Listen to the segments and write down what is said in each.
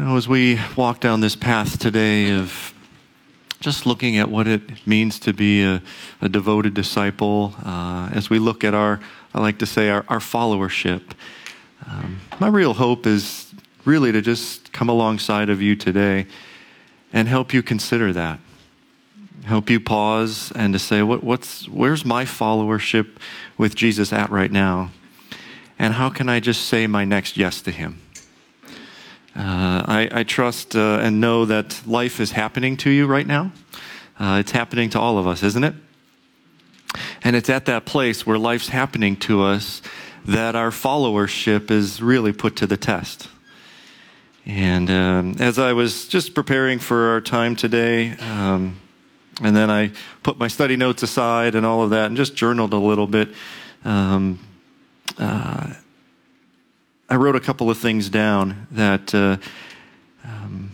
You know, as we walk down this path today of just looking at what it means to be a, a devoted disciple, uh, as we look at our, I like to say, our, our followership, um, my real hope is really to just come alongside of you today and help you consider that. Help you pause and to say, what, what's, where's my followership with Jesus at right now? And how can I just say my next yes to him? Uh, I, I, trust uh, and know that life is happening to you right now. Uh, it's happening to all of us, isn't it? And it's at that place where life's happening to us that our followership is really put to the test. And um, as I was just preparing for our time today, um, and then I put my study notes aside and all of that and just journaled a little bit. Um, uh, I wrote a couple of things down that uh, um,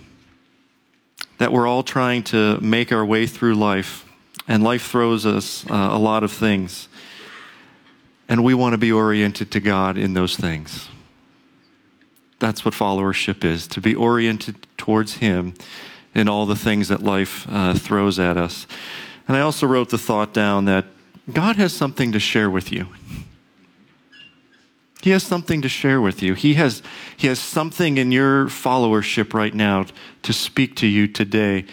that we're all trying to make our way through life, and life throws us uh, a lot of things, and we want to be oriented to God in those things. That's what followership is to be oriented towards Him in all the things that life uh, throws at us. And I also wrote the thought down that God has something to share with you. He has something to share with you. He has, he has something in your followership right now to speak to you today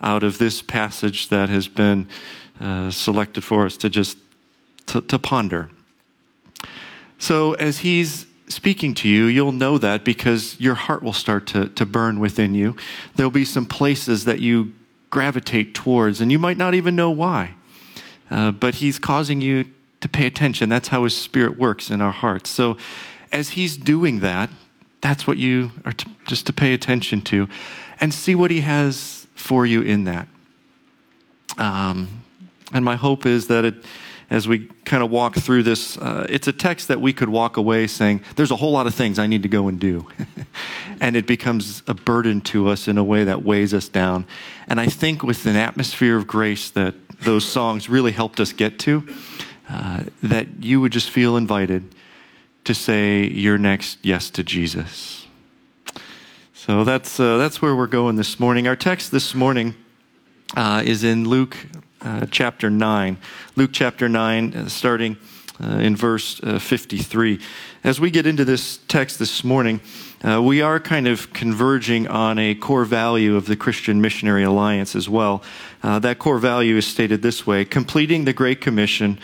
out of this passage that has been uh, selected for us to just to, to ponder. So as he's speaking to you, you'll know that because your heart will start to, to burn within you. There'll be some places that you gravitate towards, and you might not even know why. Uh, but he's causing you to pay attention. That's how His Spirit works in our hearts. So, as He's doing that, that's what you are to, just to pay attention to and see what He has for you in that. Um, and my hope is that it, as we kind of walk through this, uh, it's a text that we could walk away saying, There's a whole lot of things I need to go and do. and it becomes a burden to us in a way that weighs us down. And I think with an atmosphere of grace that those songs really helped us get to, uh, that you would just feel invited to say your next yes to Jesus. So that's, uh, that's where we're going this morning. Our text this morning uh, is in Luke uh, chapter 9. Luke chapter 9, uh, starting in verse 53. As we get into this text this morning, we are kind of converging on a core value of the Christian Missionary Alliance as well. That core value is stated this way completing the Great Commission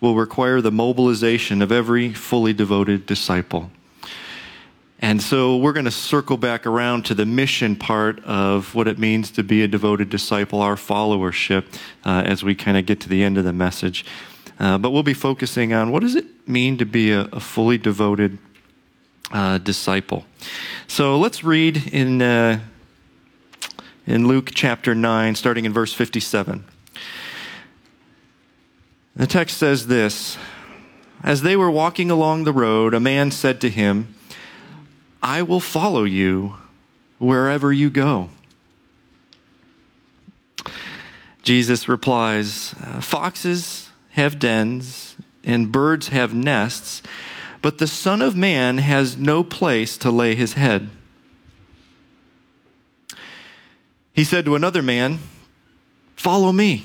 will require the mobilization of every fully devoted disciple. And so we're going to circle back around to the mission part of what it means to be a devoted disciple, our followership, uh, as we kind of get to the end of the message. Uh, but we'll be focusing on what does it mean to be a, a fully devoted uh, disciple. So let's read in, uh, in Luke chapter 9, starting in verse 57. The text says this As they were walking along the road, a man said to him, I will follow you wherever you go. Jesus replies, Foxes have dens and birds have nests, but the Son of Man has no place to lay his head. He said to another man, Follow me.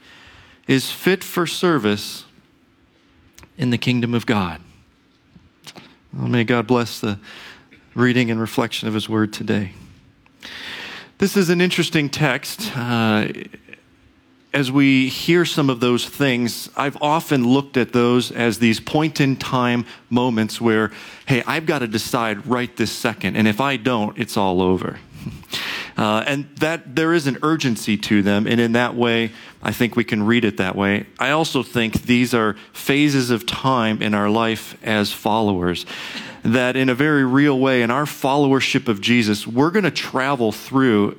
is fit for service in the kingdom of God. May God bless the reading and reflection of His word today. This is an interesting text. Uh, as we hear some of those things, I've often looked at those as these point in time moments where, hey, I've got to decide right this second, and if I don't, it's all over. Uh, and that there is an urgency to them. And in that way, I think we can read it that way. I also think these are phases of time in our life as followers. That in a very real way, in our followership of Jesus, we're going to travel through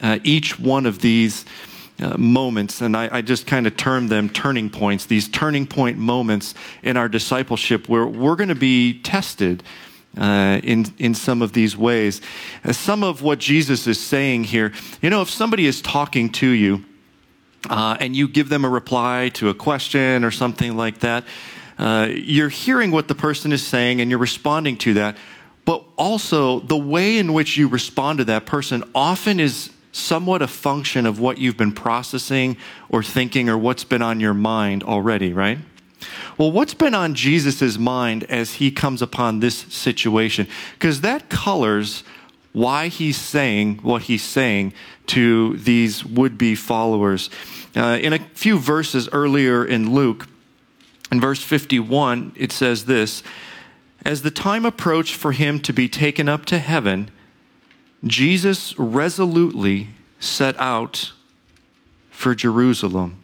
uh, each one of these uh, moments, and I, I just kind of term them turning points, these turning point moments in our discipleship where we're going to be tested. Uh, in in some of these ways, uh, some of what Jesus is saying here, you know, if somebody is talking to you, uh, and you give them a reply to a question or something like that, uh, you're hearing what the person is saying and you're responding to that. But also, the way in which you respond to that person often is somewhat a function of what you've been processing or thinking or what's been on your mind already, right? Well, what's been on Jesus' mind as he comes upon this situation? Because that colors why he's saying what he's saying to these would be followers. Uh, in a few verses earlier in Luke, in verse 51, it says this As the time approached for him to be taken up to heaven, Jesus resolutely set out for Jerusalem.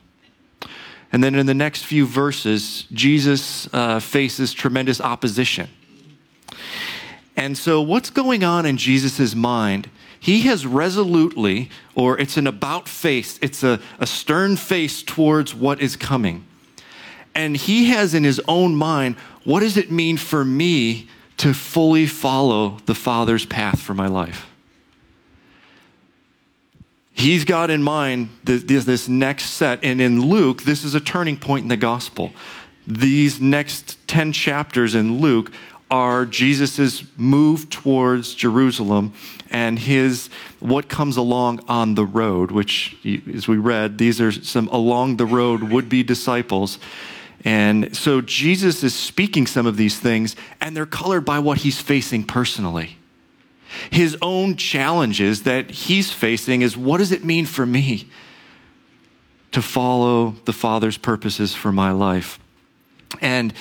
And then in the next few verses, Jesus uh, faces tremendous opposition. And so, what's going on in Jesus' mind? He has resolutely, or it's an about face, it's a, a stern face towards what is coming. And he has in his own mind, what does it mean for me to fully follow the Father's path for my life? He's got in mind this, this next set. And in Luke, this is a turning point in the gospel. These next 10 chapters in Luke are Jesus' move towards Jerusalem and his what comes along on the road, which, as we read, these are some along the road would be disciples. And so Jesus is speaking some of these things, and they're colored by what he's facing personally his own challenges that he's facing is what does it mean for me to follow the Father's purposes for my life? And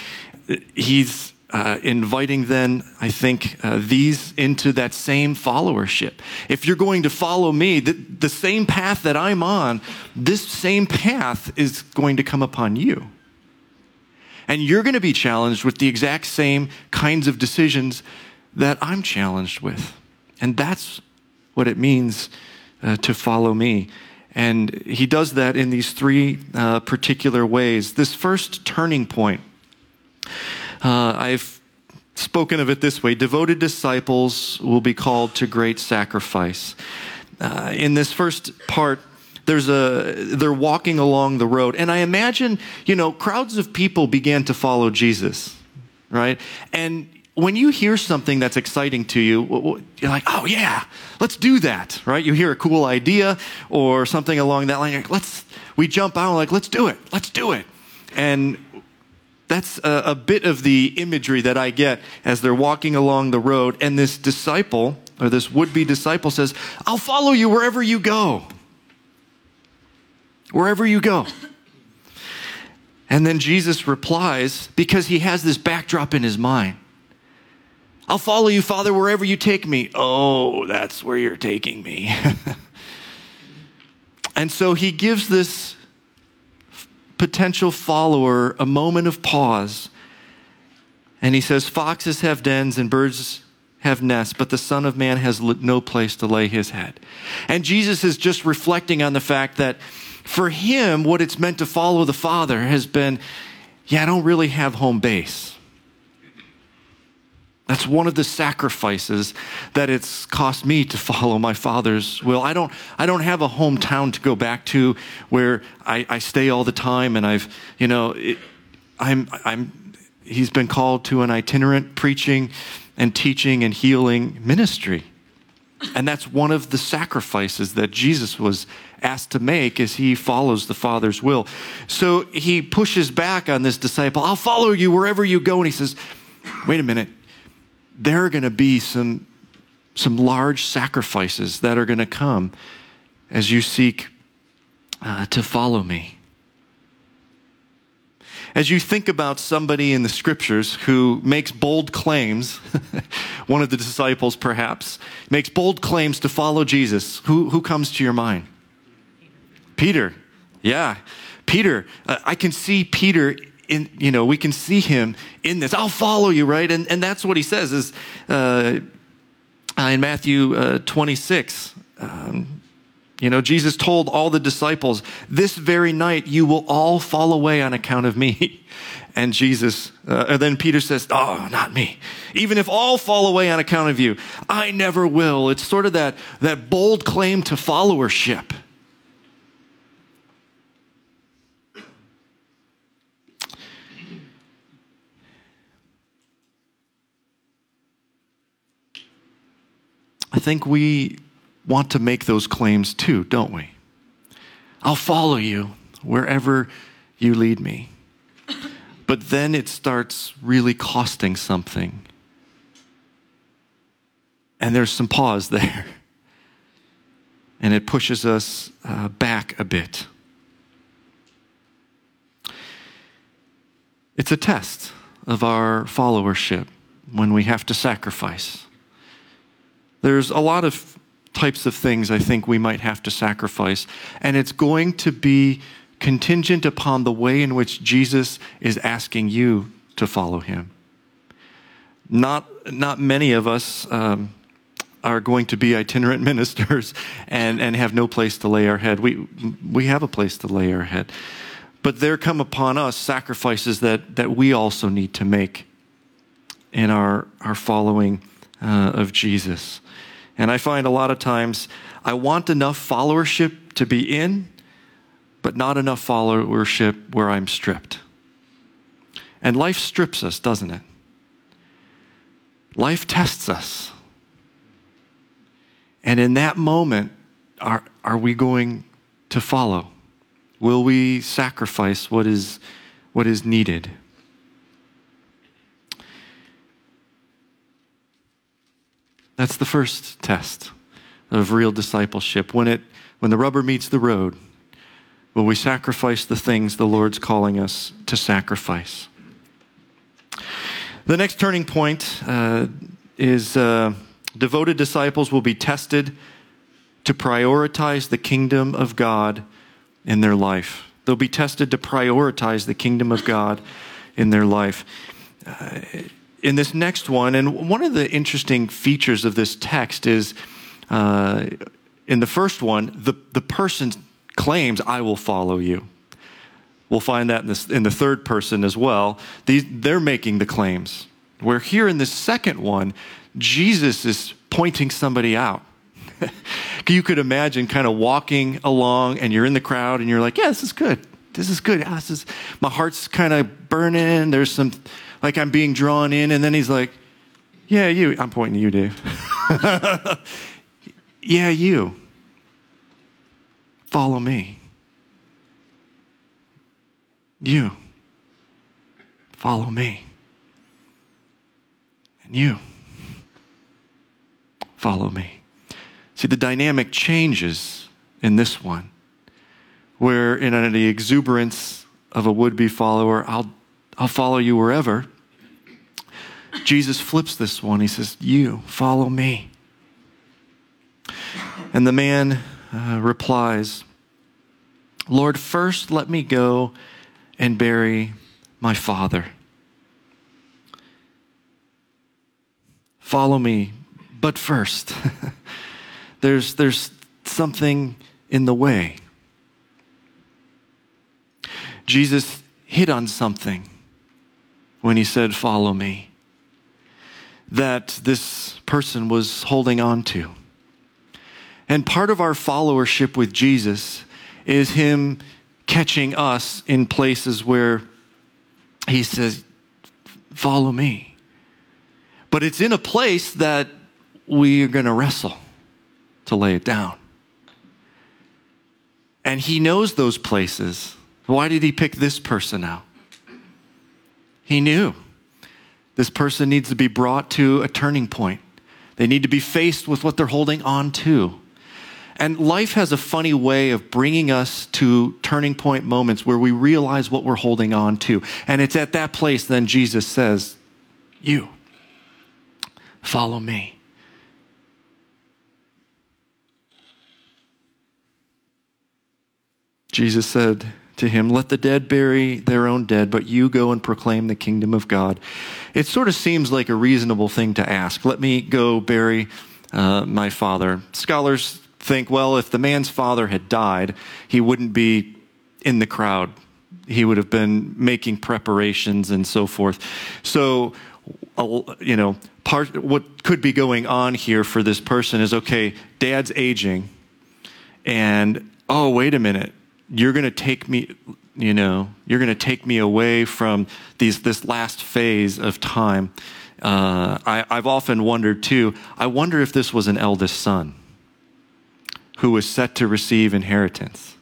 he's uh, inviting then, I think, uh, these into that same followership. If you're going to follow me, the, the same path that I'm on, this same path is going to come upon you. And you're going to be challenged with the exact same kinds of decisions that I'm challenged with. And that's what it means uh, to follow me. And he does that in these three uh, particular ways. This first turning point, uh, I've spoken of it this way devoted disciples will be called to great sacrifice. Uh, in this first part, there's a they're walking along the road and i imagine you know crowds of people began to follow jesus right and when you hear something that's exciting to you, you're like, oh yeah, let's do that, right? You hear a cool idea or something along that line, like, let's, we jump out like, let's do it, let's do it. And that's a, a bit of the imagery that I get as they're walking along the road. And this disciple, or this would be disciple, says, I'll follow you wherever you go. Wherever you go. And then Jesus replies, because he has this backdrop in his mind. I'll follow you, Father, wherever you take me. Oh, that's where you're taking me. and so he gives this potential follower a moment of pause. And he says, Foxes have dens and birds have nests, but the Son of Man has no place to lay his head. And Jesus is just reflecting on the fact that for him, what it's meant to follow the Father has been, yeah, I don't really have home base. That's one of the sacrifices that it's cost me to follow my father's will. I don't, I don't have a hometown to go back to where I, I stay all the time and I've, you know, it, I'm, I'm, he's been called to an itinerant preaching and teaching and healing ministry. And that's one of the sacrifices that Jesus was asked to make as he follows the Father's will. So he pushes back on this disciple. I'll follow you wherever you go. And he says, wait a minute there are going to be some, some large sacrifices that are going to come as you seek uh, to follow me. As you think about somebody in the scriptures who makes bold claims, one of the disciples perhaps, makes bold claims to follow Jesus, who, who comes to your mind? Peter. Yeah. Peter. Uh, I can see Peter in, you know, we can see him in this. I'll follow you, right? And, and that's what he says is uh, in Matthew uh, 26. Um, you know, Jesus told all the disciples, This very night you will all fall away on account of me. And Jesus, uh, and then Peter says, Oh, not me. Even if all fall away on account of you, I never will. It's sort of that, that bold claim to followership. I think we want to make those claims too, don't we? I'll follow you wherever you lead me. But then it starts really costing something. And there's some pause there. And it pushes us uh, back a bit. It's a test of our followership when we have to sacrifice. There's a lot of types of things I think we might have to sacrifice, and it's going to be contingent upon the way in which Jesus is asking you to follow him. Not, not many of us um, are going to be itinerant ministers and, and have no place to lay our head. We, we have a place to lay our head. But there come upon us sacrifices that, that we also need to make in our, our following uh, of Jesus. And I find a lot of times I want enough followership to be in, but not enough followership where I'm stripped. And life strips us, doesn't it? Life tests us. And in that moment, are, are we going to follow? Will we sacrifice what is, what is needed? That's the first test of real discipleship. When, it, when the rubber meets the road, will we sacrifice the things the Lord's calling us to sacrifice? The next turning point uh, is uh, devoted disciples will be tested to prioritize the kingdom of God in their life. They'll be tested to prioritize the kingdom of God in their life. Uh, in this next one, and one of the interesting features of this text is uh, in the first one, the, the person claims, I will follow you. We'll find that in, this, in the third person as well. These, they're making the claims. Where here in the second one, Jesus is pointing somebody out. you could imagine kind of walking along and you're in the crowd and you're like, yeah, this is good. This is good. this is, my heart's kind of burning. There's some like I'm being drawn in. And then he's like, Yeah, you. I'm pointing to you, Dave. yeah, you. Follow me. You. Follow me. And you. Follow me. See, the dynamic changes in this one, where in the exuberance of a would be follower, I'll I'll follow you wherever. Jesus flips this one. He says, You follow me. And the man uh, replies, Lord, first let me go and bury my father. Follow me, but first, there's, there's something in the way. Jesus hit on something when he said, Follow me, that this person was holding on to. And part of our followership with Jesus is him catching us in places where he says, Follow me. But it's in a place that we are going to wrestle to lay it down. And he knows those places. Why did he pick this person out? He knew this person needs to be brought to a turning point. They need to be faced with what they're holding on to. And life has a funny way of bringing us to turning point moments where we realize what we're holding on to. And it's at that place then Jesus says, You, follow me. Jesus said to him, Let the dead bury their own dead, but you go and proclaim the kingdom of God. It sort of seems like a reasonable thing to ask. Let me go bury uh, my father. Scholars think, well, if the man's father had died, he wouldn't be in the crowd. He would have been making preparations and so forth. So, you know, part what could be going on here for this person is okay, dad's aging, and oh, wait a minute, you're going to take me, you know, you're going to take me away from these this last phase of time. Uh, I, I've often wondered too. I wonder if this was an eldest son who was set to receive inheritance.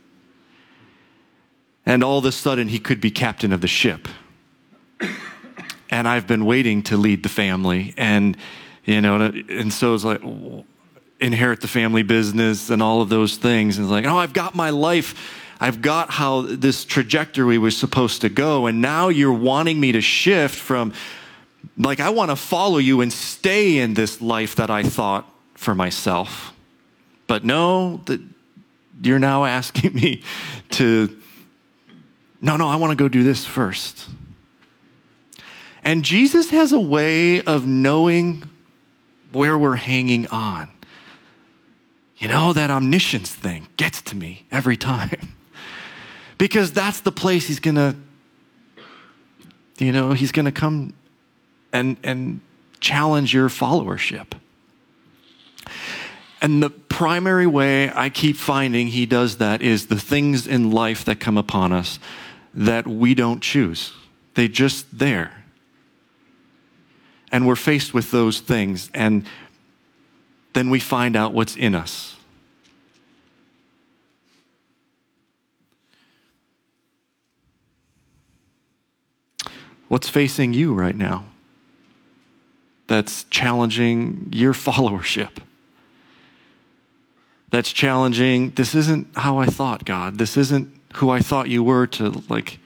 And all of a sudden, he could be captain of the ship. And I've been waiting to lead the family. And, you know, and so it's like, inherit the family business and all of those things. And it's like, oh, I've got my life. I've got how this trajectory was supposed to go. And now you're wanting me to shift from, like, I want to follow you and stay in this life that I thought for myself. But no, that you're now asking me to, no, no, I want to go do this first. And Jesus has a way of knowing where we're hanging on. You know, that omniscience thing gets to me every time. because that's the place he's going to, you know, he's going to come and, and challenge your followership. And the primary way I keep finding he does that is the things in life that come upon us that we don't choose. They just there. And we're faced with those things, and then we find out what's in us. What's facing you right now that's challenging your followership? that's challenging. This isn't how I thought, God. This isn't who I thought you were to, like,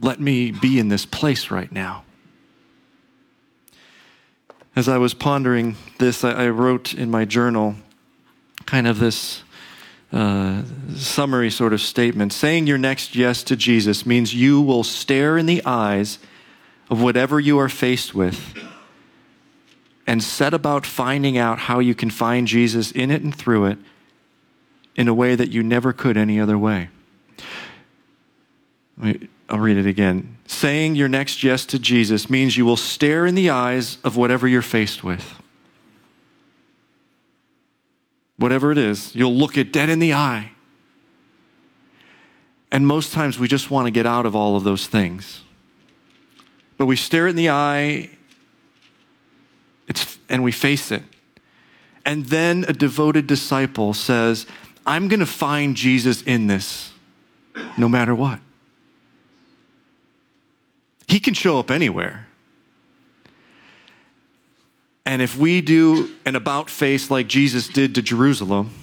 let me be in this place right now. As I was pondering this, I, I wrote in my journal kind of this uh, summary sort of statement. Saying your next yes to Jesus means you will stare in the eyes of whatever you are faced with and set about finding out how you can find Jesus in it and through it in a way that you never could any other way. I'll read it again. Saying your next yes to Jesus means you will stare in the eyes of whatever you're faced with. Whatever it is, you'll look it dead in the eye. And most times we just want to get out of all of those things. But we stare it in the eye it's, and we face it. And then a devoted disciple says, I'm going to find Jesus in this no matter what. He can show up anywhere. And if we do an about face like Jesus did to Jerusalem,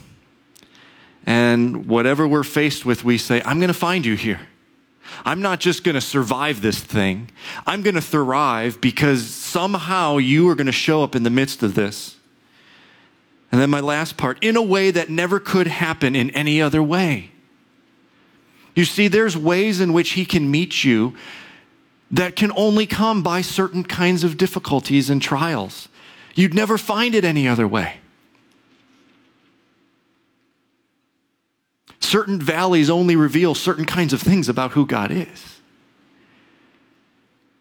and whatever we're faced with, we say, I'm going to find you here. I'm not just going to survive this thing. I'm going to thrive because somehow you are going to show up in the midst of this. And then my last part, in a way that never could happen in any other way. You see, there's ways in which He can meet you that can only come by certain kinds of difficulties and trials. You'd never find it any other way. Certain valleys only reveal certain kinds of things about who God is.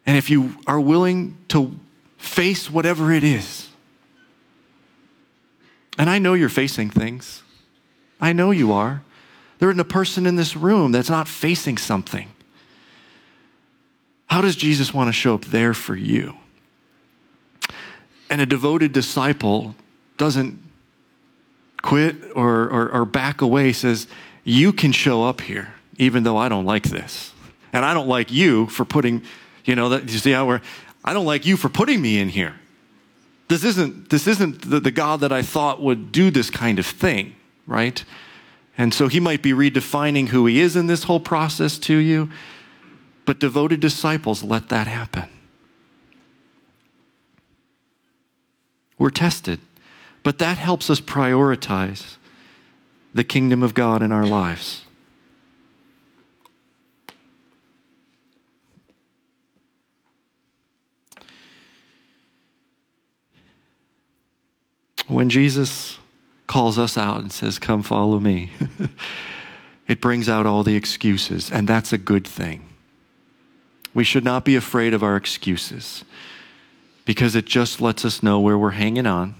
And if you are willing to face whatever it is, and I know you're facing things, I know you are. There isn't a person in this room that's not facing something. How does Jesus want to show up there for you? And a devoted disciple doesn't quit or, or, or back away, says, You can show up here, even though I don't like this. And I don't like you for putting, you know, that, you see how we're, I don't like you for putting me in here. this isn't, this isn't the, the God that I thought would do this kind of thing, right? And so he might be redefining who he is in this whole process to you. But devoted disciples let that happen. We're tested, but that helps us prioritize the kingdom of God in our lives. When Jesus calls us out and says, Come follow me, it brings out all the excuses, and that's a good thing. We should not be afraid of our excuses because it just lets us know where we're hanging on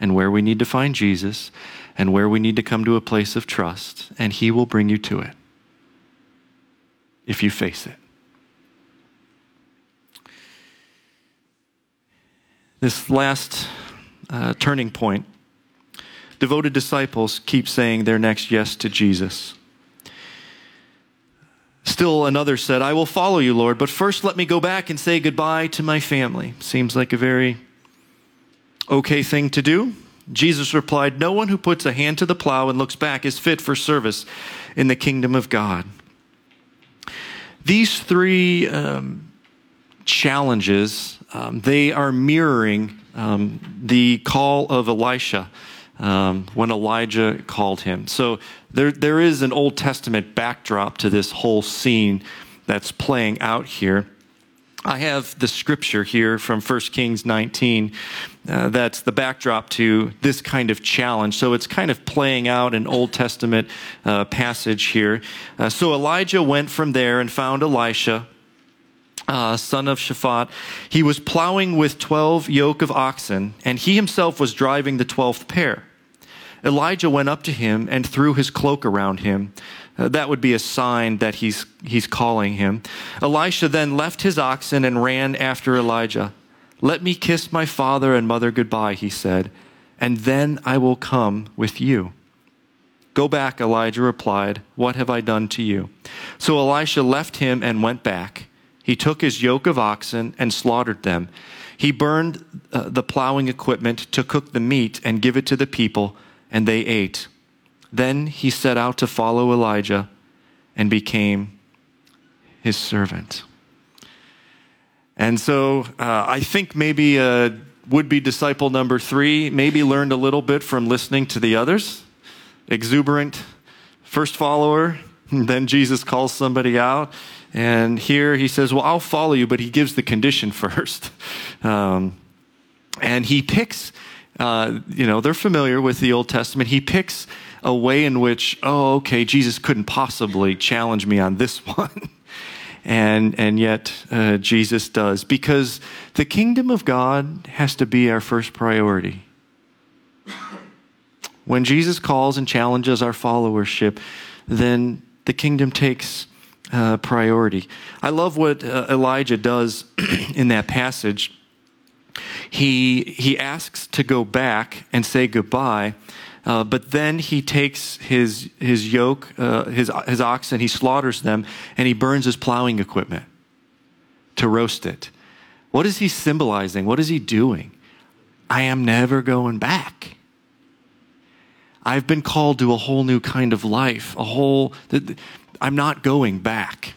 and where we need to find Jesus and where we need to come to a place of trust, and He will bring you to it if you face it. This last uh, turning point devoted disciples keep saying their next yes to Jesus. Still another said, I will follow you, Lord, but first let me go back and say goodbye to my family. Seems like a very okay thing to do. Jesus replied, No one who puts a hand to the plow and looks back is fit for service in the kingdom of God. These three um, challenges, um, they are mirroring um, the call of Elisha um, when Elijah called him. So there, there is an Old Testament backdrop to this whole scene that's playing out here. I have the scripture here from 1 Kings 19 uh, that's the backdrop to this kind of challenge. So it's kind of playing out an Old Testament uh, passage here. Uh, so Elijah went from there and found Elisha uh, son of Shaphat, he was plowing with 12 yoke of oxen, and he himself was driving the 12th pair. Elijah went up to him and threw his cloak around him. Uh, that would be a sign that he's, he's calling him. Elisha then left his oxen and ran after Elijah. Let me kiss my father and mother goodbye, he said, and then I will come with you. Go back, Elijah replied. What have I done to you? So Elisha left him and went back. He took his yoke of oxen and slaughtered them. He burned uh, the plowing equipment to cook the meat and give it to the people, and they ate. Then he set out to follow Elijah and became his servant. And so uh, I think maybe a would be disciple number three maybe learned a little bit from listening to the others. Exuberant, first follower, then Jesus calls somebody out. And here he says, Well, I'll follow you, but he gives the condition first. Um, and he picks, uh, you know, they're familiar with the Old Testament. He picks a way in which, oh, okay, Jesus couldn't possibly challenge me on this one. and, and yet uh, Jesus does, because the kingdom of God has to be our first priority. When Jesus calls and challenges our followership, then the kingdom takes uh, priority. I love what uh, Elijah does in that passage. He, he asks to go back and say goodbye, uh, but then he takes his, his yoke, uh, his, his oxen, he slaughters them, and he burns his plowing equipment to roast it. What is he symbolizing? What is he doing? I am never going back. I've been called to a whole new kind of life, a whole. I'm not going back.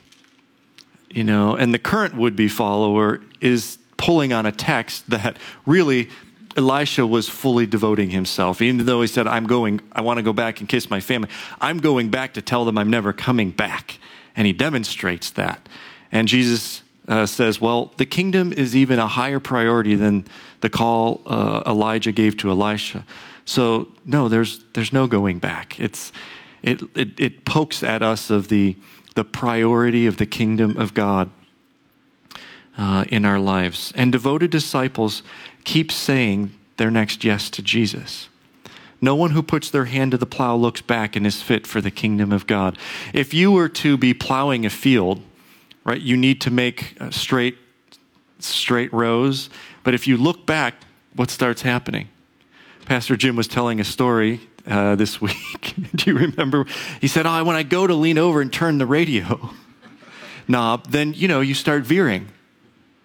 You know, and the current would be follower is pulling on a text that really Elisha was fully devoting himself, even though he said, I'm going, I want to go back and kiss my family. I'm going back to tell them I'm never coming back. And he demonstrates that. And Jesus uh, says, Well, the kingdom is even a higher priority than the call uh, Elijah gave to Elisha. So, no, there's, there's no going back. It's, it, it, it pokes at us of the, the priority of the kingdom of God uh, in our lives. And devoted disciples keep saying their next yes to Jesus. No one who puts their hand to the plow looks back and is fit for the kingdom of God. If you were to be plowing a field, right, you need to make uh, straight, straight rows. But if you look back, what starts happening? Pastor Jim was telling a story uh, this week. Do you remember? He said, Oh, when I go to lean over and turn the radio knob, then, you know, you start veering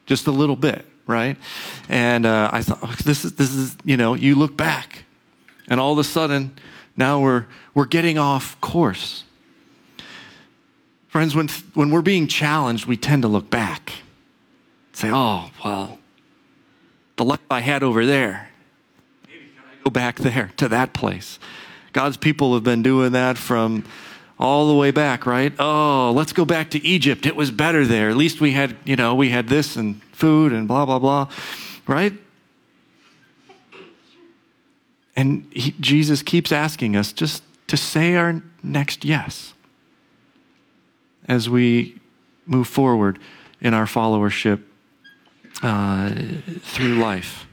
just a little bit. right? And uh, I thought, oh, this is, this is, you know, you look back, and all of a sudden, now we're, we're getting off course. Friends, when, when we're being challenged, we tend to look back. Say, oh, well, the life I had over there, go back there to that place? God's people have been doing that from all the way back, right? Oh, let's go back to Egypt. It was better there. At least we had, you know, we had this and food and blah, blah, blah, right? And he, Jesus keeps asking us just to say our next yes as we move forward in our followership uh, through life.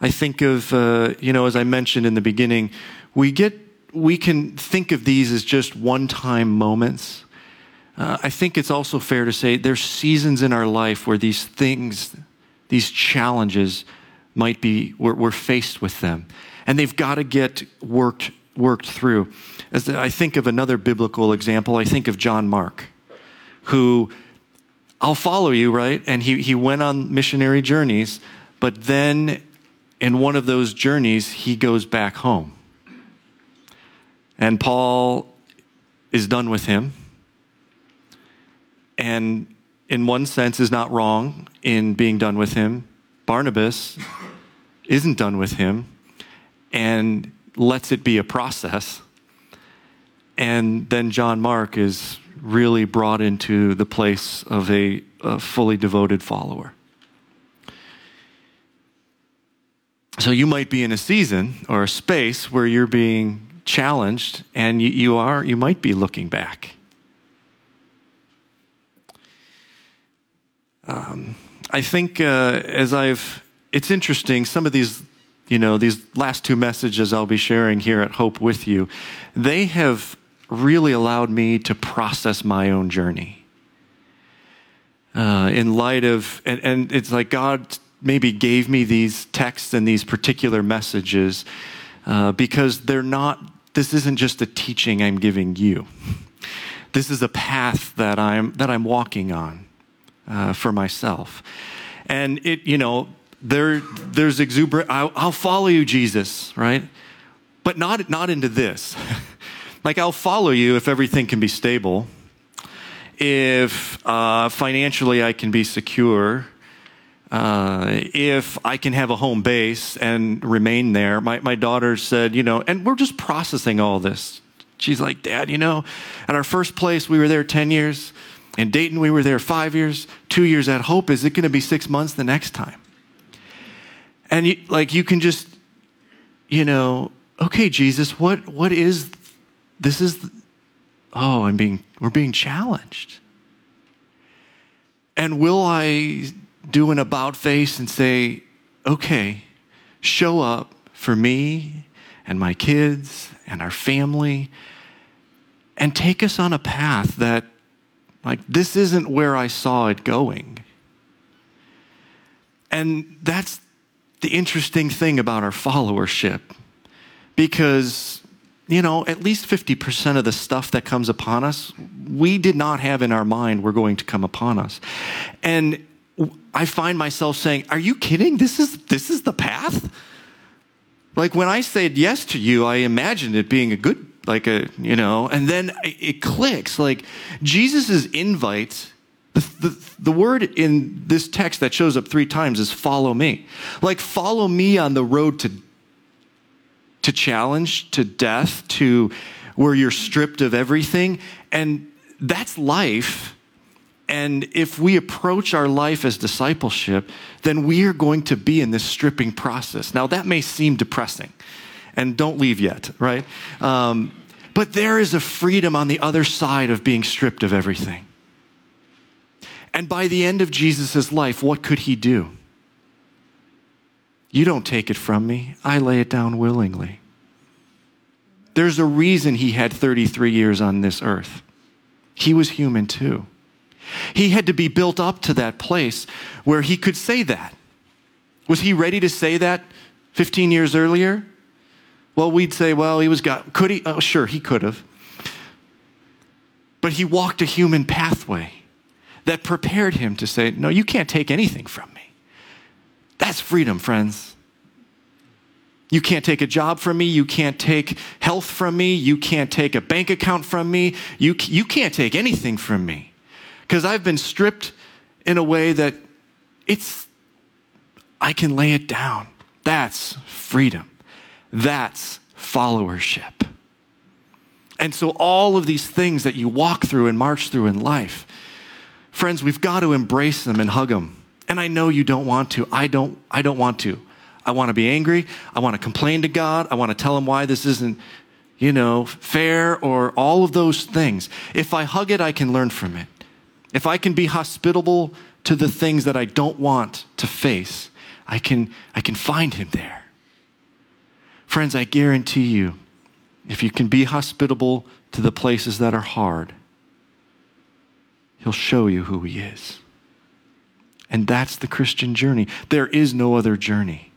I think of, uh, you know, as I mentioned in the beginning, we get, we can think of these as just one time moments. Uh, I think it's also fair to say there's seasons in our life where these things, these challenges might be, we're, we're faced with them. And they've got to get worked, worked through. As I think of another biblical example, I think of John Mark, who I'll follow you, right? And he, he went on missionary journeys, but then in one of those journeys, he goes back home. And Paul is done with him. And in one sense, is not wrong in being done with him. Barnabas isn't done with him and lets it be a process. And then John Mark is really brought into the place of a, a fully devoted follower. So you might be in a season or a space where you're being challenged and you, you are you might be looking back. Um, I think uh, as I've it's interesting some of these you know these last two messages I'll be sharing here at Hope with you they have really allowed me to process my own journey. Uh, in light of, and, and it's like God maybe gave me these texts and these particular messages uh, because they're not, this isn't just a teaching I'm giving you. This is a path that I'm, that I'm walking on uh, for myself. And it, you know, there, there's exuberant, I'll, I'll follow you, Jesus, right? But not, not into this. Like, I'll follow you if everything can be stable, if uh, financially I can be secure, uh, if I can have a home base and remain there. My, my daughter said, you know, and we're just processing all this. She's like, Dad, you know, at our first place, we were there 10 years. In Dayton, we were there five years. Two years at Hope. Is it going to be six months the next time? And you, like, you can just, you know, okay, Jesus, what, what is this is, oh, I'm being, we're being challenged. And will I do an about face and say, okay, show up for me and my kids and our family and take us on a path that, like, this isn't where I saw it going. And that's the interesting thing about our followership because you know, at least 50% of the stuff that comes upon us, we did not have in our mind were going to come upon us. And I find myself saying, Are you kidding? This is, this is the path? Like when I said yes to you, I imagined it being a good, like a, you know, and then it clicks. Like Jesus' invite, the, the, the word in this text that shows up three times is follow me. Like follow me on the road to to challenge, to death, to where you're stripped of everything. And that's life. And if we approach our life as discipleship, then we are going to be in this stripping process. Now, that may seem depressing, and don't leave yet, right? Um, but there is a freedom on the other side of being stripped of everything. And by the end of Jesus' life, what could he do? You don't take it from me, I lay it down willingly. There's a reason he had 33 years on this earth. He was human too. He had to be built up to that place where he could say that. Was he ready to say that 15 years earlier? Well, we'd say, well, he was God. Could he? Oh, sure, he could have. But he walked a human pathway that prepared him to say, No, you can't take anything from me. That's freedom, friends. You can't take a job from me. You can't take health from me. You can't take a bank account from me. You, you can't take anything from me because I've been stripped in a way that it's, I can lay it down. That's freedom. That's followership. And so, all of these things that you walk through and march through in life, friends, we've got to embrace them and hug them. And I know you don't want to. I don't, I don't want to. I want to be angry. I want to complain to God. I want to tell him why this isn't, you know, fair or all of those things. If I hug it, I can learn from it. If I can be hospitable to the things that I don't want to face, I can, I can find him there. Friends, I guarantee you, if you can be hospitable to the places that are hard, he'll show you who he is. And that's the Christian journey. There is no other journey.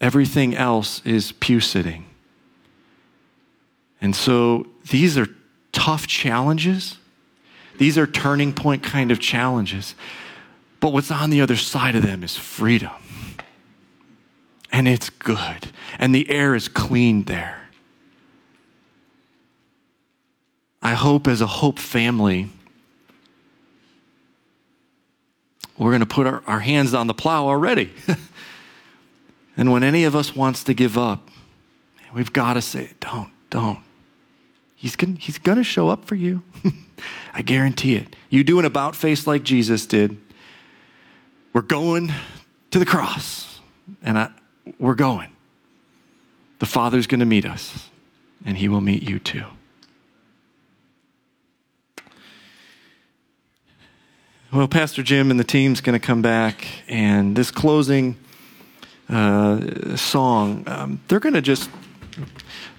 Everything else is pew sitting. And so these are tough challenges. These are turning point kind of challenges. But what's on the other side of them is freedom. And it's good. And the air is clean there. I hope as a Hope family, we're going to put our, our hands on the plow already. And when any of us wants to give up, we've got to say, don't, don't. He's going he's to show up for you. I guarantee it. You do an about face like Jesus did. We're going to the cross, and I, we're going. The Father's going to meet us, and He will meet you too. Well, Pastor Jim and the team's going to come back, and this closing uh, song, um, they're going to just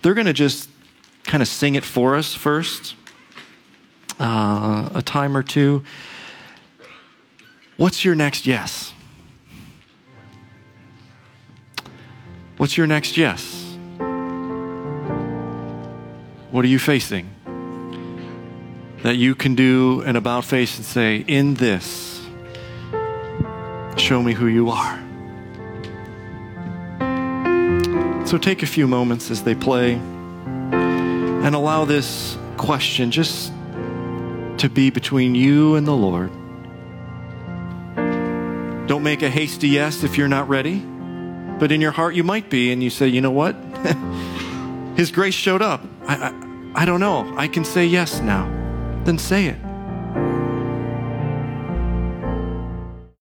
they're going to just kind of sing it for us first, uh, a time or two. What's your next yes? What's your next yes? What are you facing? That you can do an about face and say, In this, show me who you are. So take a few moments as they play and allow this question just to be between you and the Lord. Don't make a hasty yes if you're not ready, but in your heart you might be, and you say, you know what? His grace showed up. I, I, I don't know. I can say yes now. Then say it.